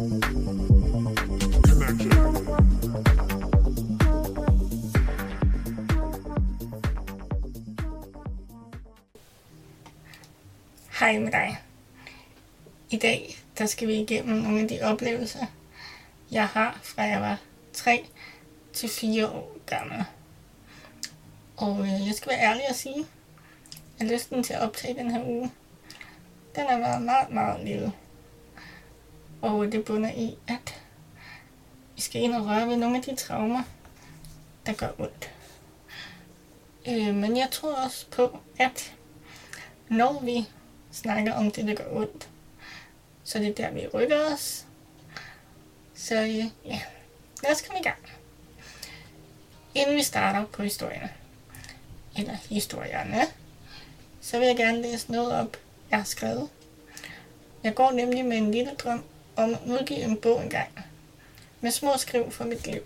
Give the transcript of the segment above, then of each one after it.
Hej med dig. I dag der skal vi igennem nogle af de oplevelser, jeg har fra jeg var 3 til 4 år gammel. Og øh, jeg skal være ærlig og sige, at lysten til at optage den her uge, den har været meget, meget lille. Og det bunder i, at vi skal ind og røre ved nogle af de traumer, der gør ondt. Øh, men jeg tror også på, at når vi snakker om det, der gør ondt, så det er der, vi rykker os. Så øh, ja, lad os komme i gang. Inden vi starter på historierne, eller historierne, så vil jeg gerne læse noget op, jeg har skrevet. Jeg går nemlig med en lille drøm om at udgive en bog engang, med små skriv for mit liv.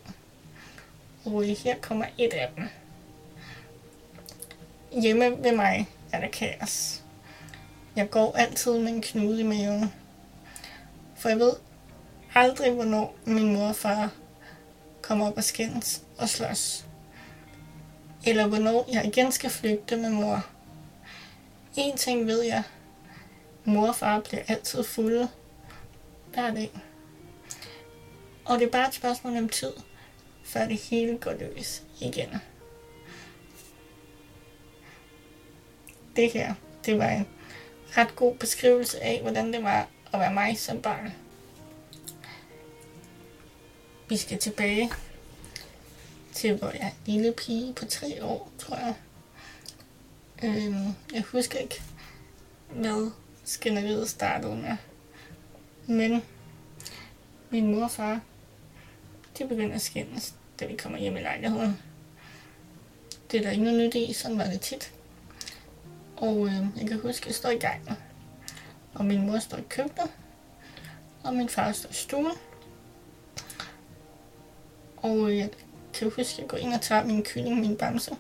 Og her kommer et af dem. Hjemme ved mig er der kaos. Jeg går altid med en knude i maven. For jeg ved aldrig, hvornår min mor og far kommer op og skændes og slås. Eller hvornår jeg igen skal flygte med mor. En ting ved jeg. Mor og far bliver altid fulde. Hver dag. Og det er bare et spørgsmål om tid, før det hele går løs igen. Det her, det var en ret god beskrivelse af, hvordan det var at være mig som barn. Vi skal tilbage til, hvor jeg er lille pige på tre år, tror jeg. Øhm, jeg husker ikke, hvad skænderiet startede med. Men min mor og far, de begynder at skændes, da vi kommer hjem i lejligheden. Det er der ikke noget nyt i, sådan var det tit. Og øh, jeg kan huske, at jeg står i gangen. Og min mor står i køkkenet. Og min far står i stuen. Og øh, jeg kan huske, at jeg går ind og tager min kylling, min bamse.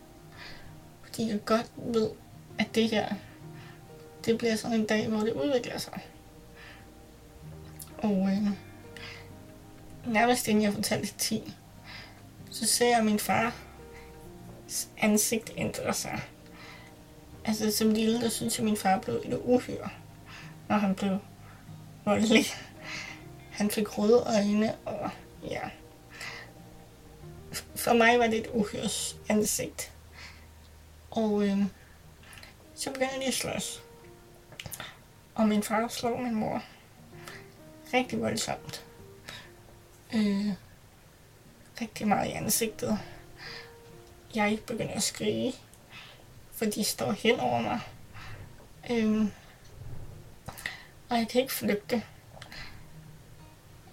Fordi jeg godt ved, at det her, det bliver sådan en dag, hvor det udvikler sig. Og øh, nærmest inden jeg fortalte 10, så ser jeg min far ansigt ændre sig. Altså som lille, der synes jeg, at min far blev et uhyre, når han blev voldelig. Han fik røde øjne, og ja. For mig var det et uhyres ansigt. Og øh, så begynder de at slås. Og min far slår min mor. Rigtig voldsomt. Øh, rigtig meget i ansigtet. Jeg begynder at skrige for de står hen over mig. Øh, og jeg kan ikke flygte.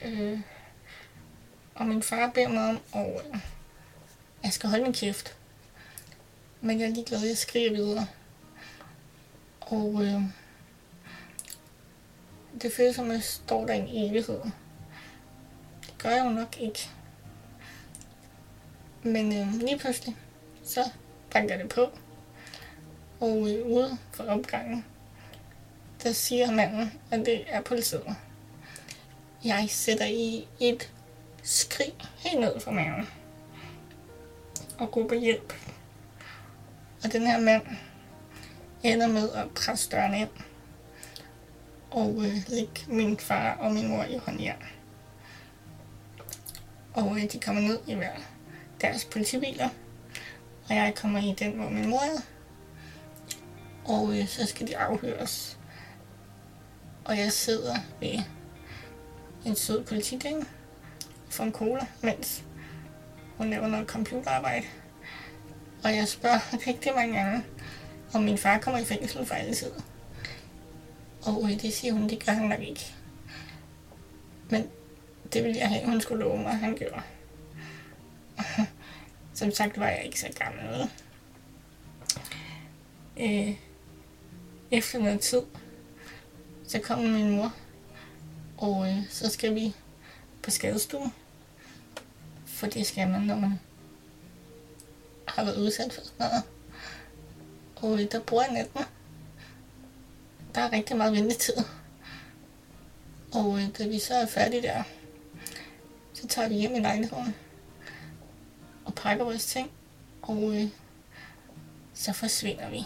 Øh, og min far beder mig om, at øh, jeg skal holde min kæft. Men jeg er ligeglad, jeg skriger videre. Og øh, det føles som, at jeg står der en evighed. Det gør jeg jo nok ikke. Men øh, lige pludselig, så banker det på. Og øh, ude for opgangen, der siger manden, at det er politiet. Jeg sætter i et skrig helt ned fra maven og råber hjælp. Og den her mand ender med at presse døren ind og øh, lægge min far og min mor i håndjern. Og øh, de kommer ned i hver deres politibiler, og jeg kommer i den, hvor min mor er, og øh, så skal de afhøres. Og jeg sidder ved en sød politidame for en cola, mens hun laver noget computerarbejde. Og jeg spørger rigtig mange gange, om min far kommer i fængsel for altid. Og øh, det siger hun, det gør han nok ikke. Men det ville jeg have, hun skulle love mig, han gjorde. Som sagt var jeg ikke så gammel. Øh, efter noget tid, så kommer min mor, og øh, så skal vi på skadestue. For det skal man, når man har været udsat for sådan noget. Og øh, der bruger jeg natten. Der er rigtig meget ventetid. Og øh, da vi så er færdige der, så tager vi hjem i lejligheden og pakker vores ting, og øh, så forsvinder vi.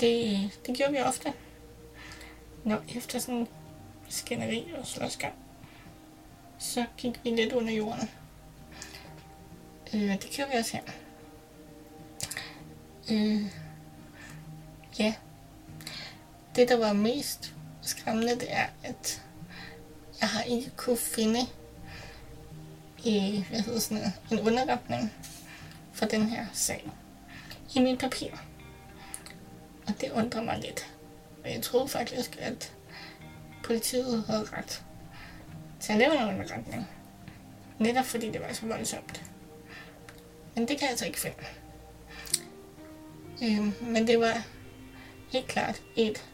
Det, øh, det gjorde vi ofte. Når efter sådan skænderi og slåsgang, så gik vi lidt under jorden. Øh, det gjorde vi også her. Øh, ja. Det, der var mest skræmmende, det er, at jeg har ikke kunne finde i, hvad hedder sådan noget, en underretning for den her sag i min papir. Og det undrer mig lidt. Og jeg troede faktisk, at politiet havde ret til at lave en underretning. Netop fordi det var så voldsomt. Men det kan jeg altså ikke finde. Øh, men det var helt klart et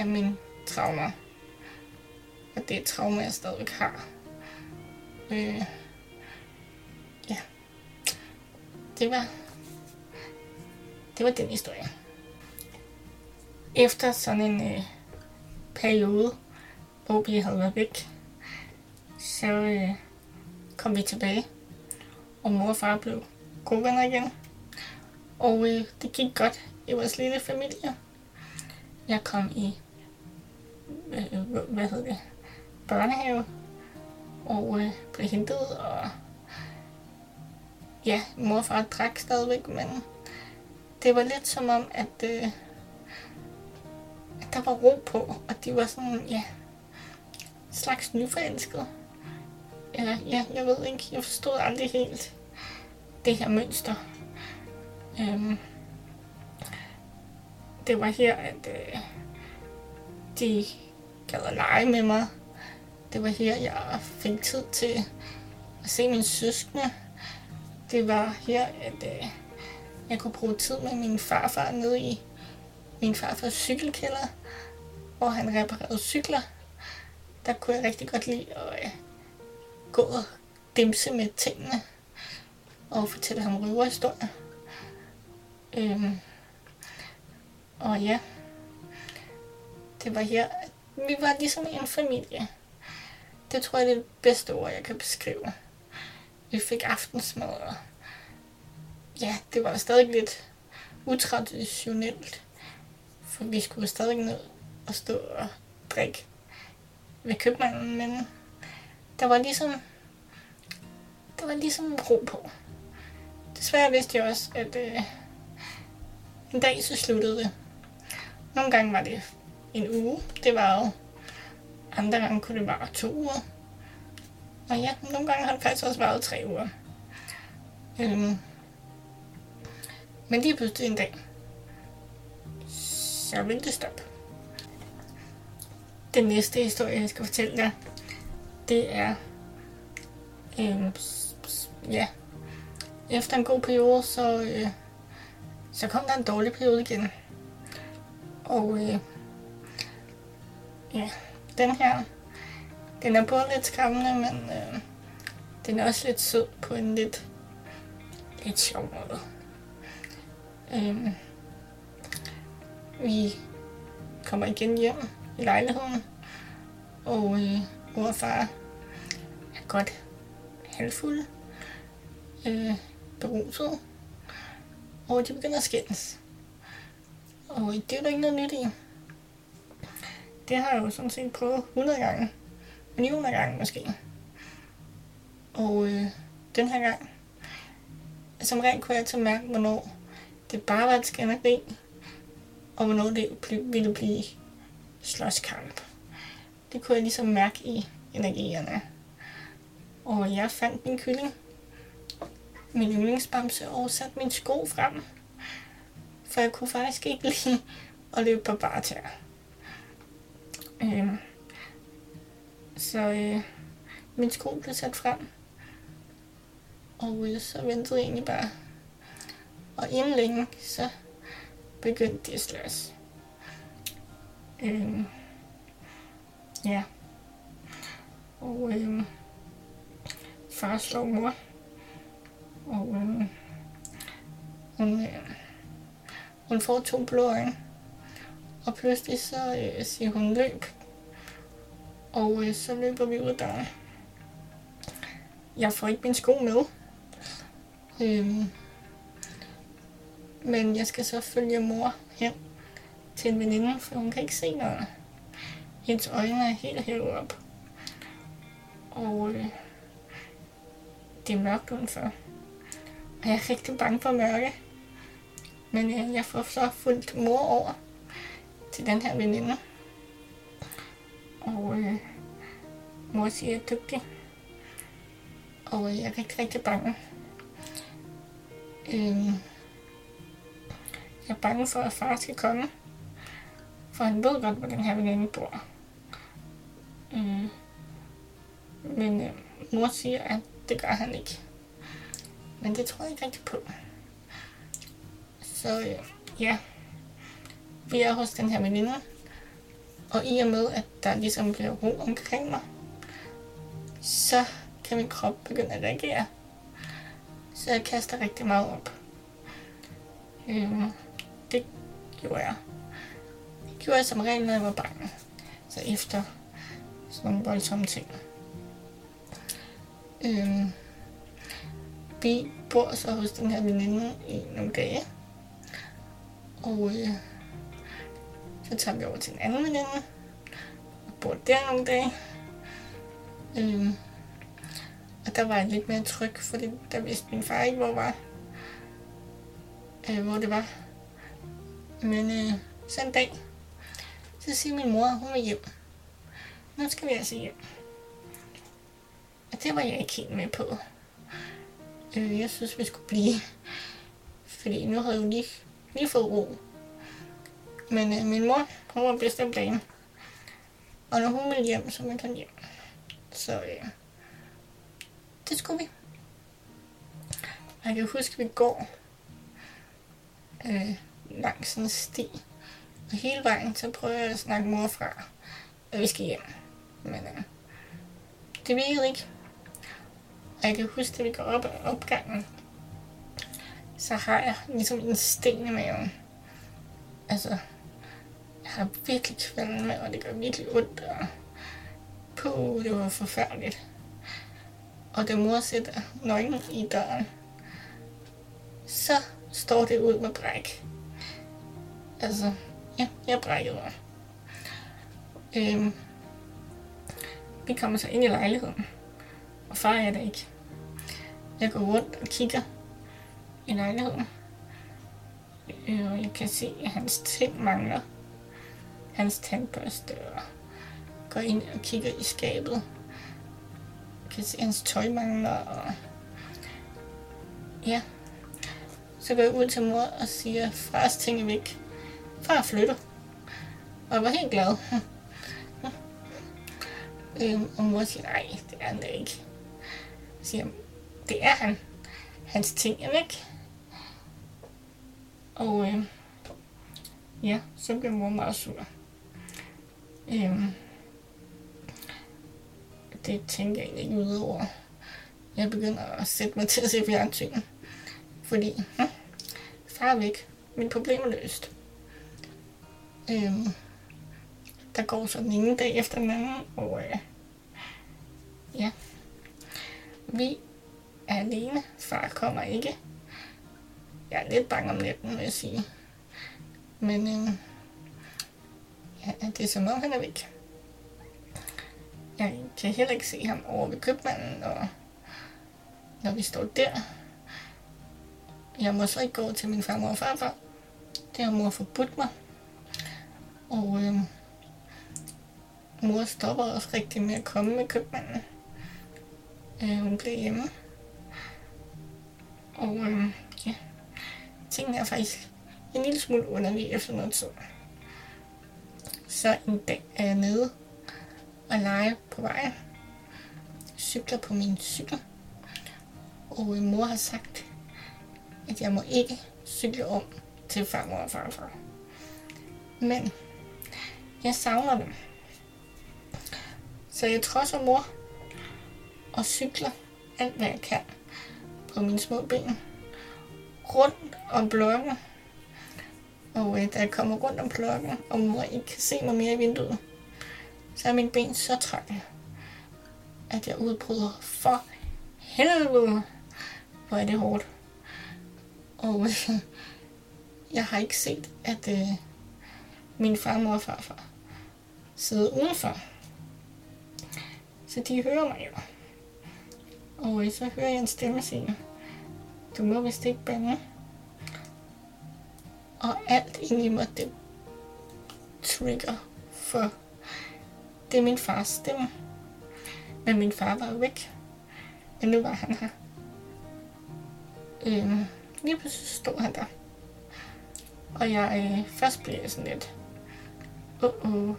af mine traumer. Og det er et traume, jeg stadigvæk har. Øh, ja. Det var, det var den historie. Efter sådan en øh, periode, hvor vi havde været væk, så øh, kom vi tilbage. Og mor og far blev gode venner igen. Og øh, det gik godt i vores lille familie. Jeg kom i, Øh, hvad hedder det, børnehave, og øh, blev hentet, og ja, mor og far drak stadigvæk, men det var lidt som om, at, øh, at der var ro på, og de var sådan, ja, slags nyforelskede. Eller, ja, jeg ved ikke, jeg forstod aldrig helt det her mønster. Øhm, det var her, at øh, de gad at lege med mig. Det var her, jeg fik tid til at se mine søskende. Det var her, at øh, jeg kunne bruge tid med min farfar nede i min farfars cykelkælder, hvor han reparerede cykler. Der kunne jeg rigtig godt lide at øh, gå og dimse med tingene og fortælle ham røverhistorier. Øhm, og ja, det var her, vi var ligesom en familie. Det tror jeg det er det bedste ord, jeg kan beskrive. Vi fik aftensmad, og ja, det var stadig lidt utraditionelt. For vi skulle stadig ned og stå og drikke ved købmanden, men der var ligesom, der var ligesom ro på. Desværre vidste jeg også, at øh, en dag så sluttede det. Nogle gange var det en uge, det var jo. Andre gange kunne det være to uger. Og ja, nogle gange har det faktisk også været tre uger. Øhm, men lige pludselig en dag, så vil det stoppe. Den næste historie, jeg skal fortælle dig, det er, øhm, ja, efter en god periode, så, øh, så kom der en dårlig periode igen. Og øh, ja, den her, den er både lidt skræmmende, men øh, den er også lidt sød på en lidt, lidt sjov måde. Øh, vi kommer igen hjem i lejligheden, og øh, mor og far er godt halvfulde. Øh, beruset, og de begynder at skændes. Og det er der ikke noget nyt i. Det har jeg jo sådan set prøvet 100 gange. Millioner gange måske. Og øh, den her gang, som regel kunne jeg altid mærke, hvornår det bare var et skænderi, og hvornår det ville blive slåskamp. Det kunne jeg ligesom mærke i energierne. Og jeg fandt min kylling, min yndlingsbamse og satte min sko frem. For jeg kunne faktisk ikke lide at løbe på bare tæer. Øh, så øh, min sko blev sat frem. Og øh, så ventede jeg egentlig bare. Og inden længe, så begyndte de at slås. Øh, ja. Og øh, far slog mor. Og øh, hun, øh, hun får to blå øjne. Og pludselig så øh, siger hun løb. Og øh, så løber vi ud af døren. Jeg får ikke min sko med. Øhm, men jeg skal så følge mor hjem til en veninde, for hun kan ikke se noget. Hendes øjne er helt hævet op. Og øh, det er mørkt udenfor. Og jeg er rigtig bange for mørke. Men øh, jeg får så fulgt mor over til den her veninde. Og øh, mor siger, at jeg er dygtig. Og øh, jeg er rigtig, rigtig bange. Øh, jeg er bange for, at far skal komme. For han ved godt, hvor den her veninde bor. Øh, men øh, mor siger, at det gør han ikke. Men det tror jeg ikke rigtig på. Så øh, ja, vi er hos den her veninde. Og i og med, at der ligesom bliver ro omkring mig, så kan min krop begynde at reagere. Så jeg kaster rigtig meget op. Øhm, det gjorde jeg. Det gjorde jeg som regel, når jeg var bange. Så efter sådan nogle voldsomme ting. Øhm, vi bor så hos den her veninde i nogle dage. Og øh, så tager vi over til en anden veninde. Og bor der nogle dage. Øhm, og der var jeg lidt mere tryg, fordi der vidste min far ikke, hvor var. Øh, hvor det var. Men øh, så en dag, så siger min mor, hun vil hjem. Nu skal vi altså hjem. Og det var jeg ikke helt med på. Øh, jeg synes, vi skulle blive. Fordi nu havde jeg jo lige, lige fået ro. Men øh, min mor, hun var bestemt derinde. Og når hun ville hjem, så ville hun hjem. Så øh, det skulle vi. Jeg kan huske, at vi går øh, langs en sti. Og hele vejen, så prøver jeg at snakke mor fra, at vi skal hjem. Men øh, det virkede ikke. Og jeg kan huske, at vi går op ad opgangen, så har jeg ligesom en sten i maven. Altså, har virkelig kvalme, og det gør virkelig ondt, og på, det var forfærdeligt. Og da mor sætter nøglen i døren, så står det ud med bræk. Altså, ja, jeg brækkede mig. Øhm, vi kommer så ind i lejligheden, og far er der ikke. Jeg går rundt og kigger i lejligheden. Øh, og jeg kan se, at hans ting mangler. Hans tandbørste og går ind og kigger i skabet. Jeg kan se, hans tøj mangler. Og ja, så går jeg ud til mor og siger, fars ting er væk. Far flytter. Og jeg var helt glad. øhm, og mor siger, nej, det er han da ikke. Jeg siger, det er han. Hans ting er væk. Og øh, ja, så bliver mor meget sur. Øhm, det tænker jeg ikke ud over. Jeg begynder at sætte mig til at se fjernsyn. Fordi, hm, far er væk. Mit problem er løst. Øhm, der går så den ene dag efter den anden, og øh, ja, vi er alene. Far kommer ikke. Jeg er lidt bange om natten, vil jeg sige. Men øh, det er som om, han er væk. Jeg kan heller ikke se ham over ved købmanden, og når vi står der. Jeg må så ikke gå til min farmor og farfar. Det har mor forbudt mig. Og øh, mor stopper også rigtig med at komme med købmanden. Øh, hun bliver hjemme. Og øh, ja, tingene er faktisk en lille smule underlige efter noget tid. Så en dag er jeg nede og leger på vej. Cykler på min cykel. Og mor har sagt, at jeg må ikke cykle om til farmor og farfar. Men jeg savner dem. Så jeg trodser mor og cykler alt hvad jeg kan på mine små ben. Rundt om blokken. Og øh, da jeg kommer rundt om klokken, og mor ikke kan se mig mere i vinduet, så er mine ben så trange, at jeg udbryder for helvede, hvor er det hårdt. Og øh, jeg har ikke set, at øh, min farmor og farfar sidder udenfor. Så de hører mig jo. Og øh, så hører jeg en stemme sige, du må vist ikke bande. Og alt inde i mig, det trigger, for det er min fars stemme. Men min far var jo væk. Men nu var han her. Øhm, lige pludselig stod han der. Og jeg øh, først blev jeg sådan lidt, uh -oh.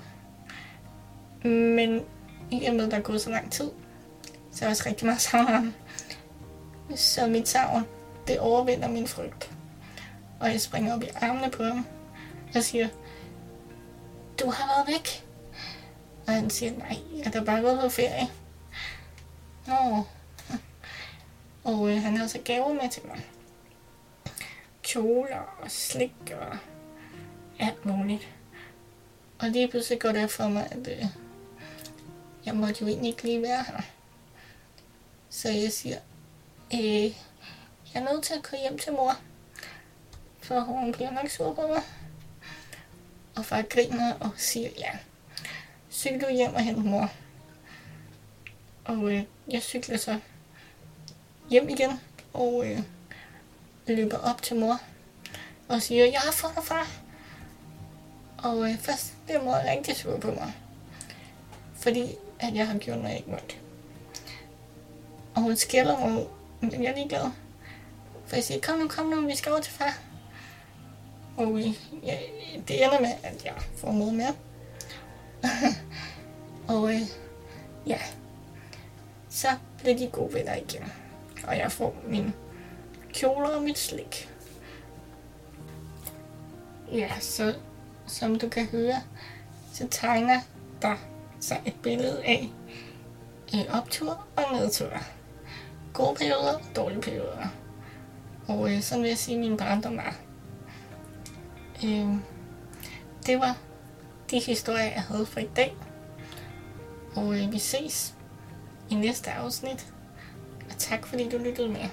Men i og med, at der er gået så lang tid, så er jeg også rigtig meget savnet ham. Så mit savn, det overvinder min frygt. Og jeg springer op i armene på ham og siger, du har været væk. Og han siger, nej, jeg er bare gået på ferie. Nå. Og øh, han havde så gaver med til mig. Kjoler og slik og alt muligt. Og lige pludselig går det for mig, at øh, jeg måtte jo egentlig ikke lige være her. Så jeg siger, øh, jeg er nødt til at køre hjem til mor. Så hun bliver nok sur på mig. Og far griner og siger, ja, cykel du hjem og hente mor. Og øh, jeg cykler så hjem igen og øh, løber op til mor og siger, jeg har fået dig far. Og øh, først bliver mor rigtig sur på mig. Fordi at jeg har gjort noget, jeg ikke måtte. Og hun skælder mig, men jeg er ligeglad. For jeg siger, kom nu, kom nu, vi skal over til far. Og ja, det ender med, at jeg får noget mere. og øh, ja, så bliver de gode venner igen. Og jeg får min kjole og mit slik. Ja, så som du kan høre, så tegner der sig et billede af en optur og nedtur. Gode perioder, dårlige perioder. Og øh, sådan vil jeg sige, at min barndom var. Øh, det var de historier, jeg havde for i dag. Og øh, vi ses i næste afsnit. Og tak fordi du lyttede med.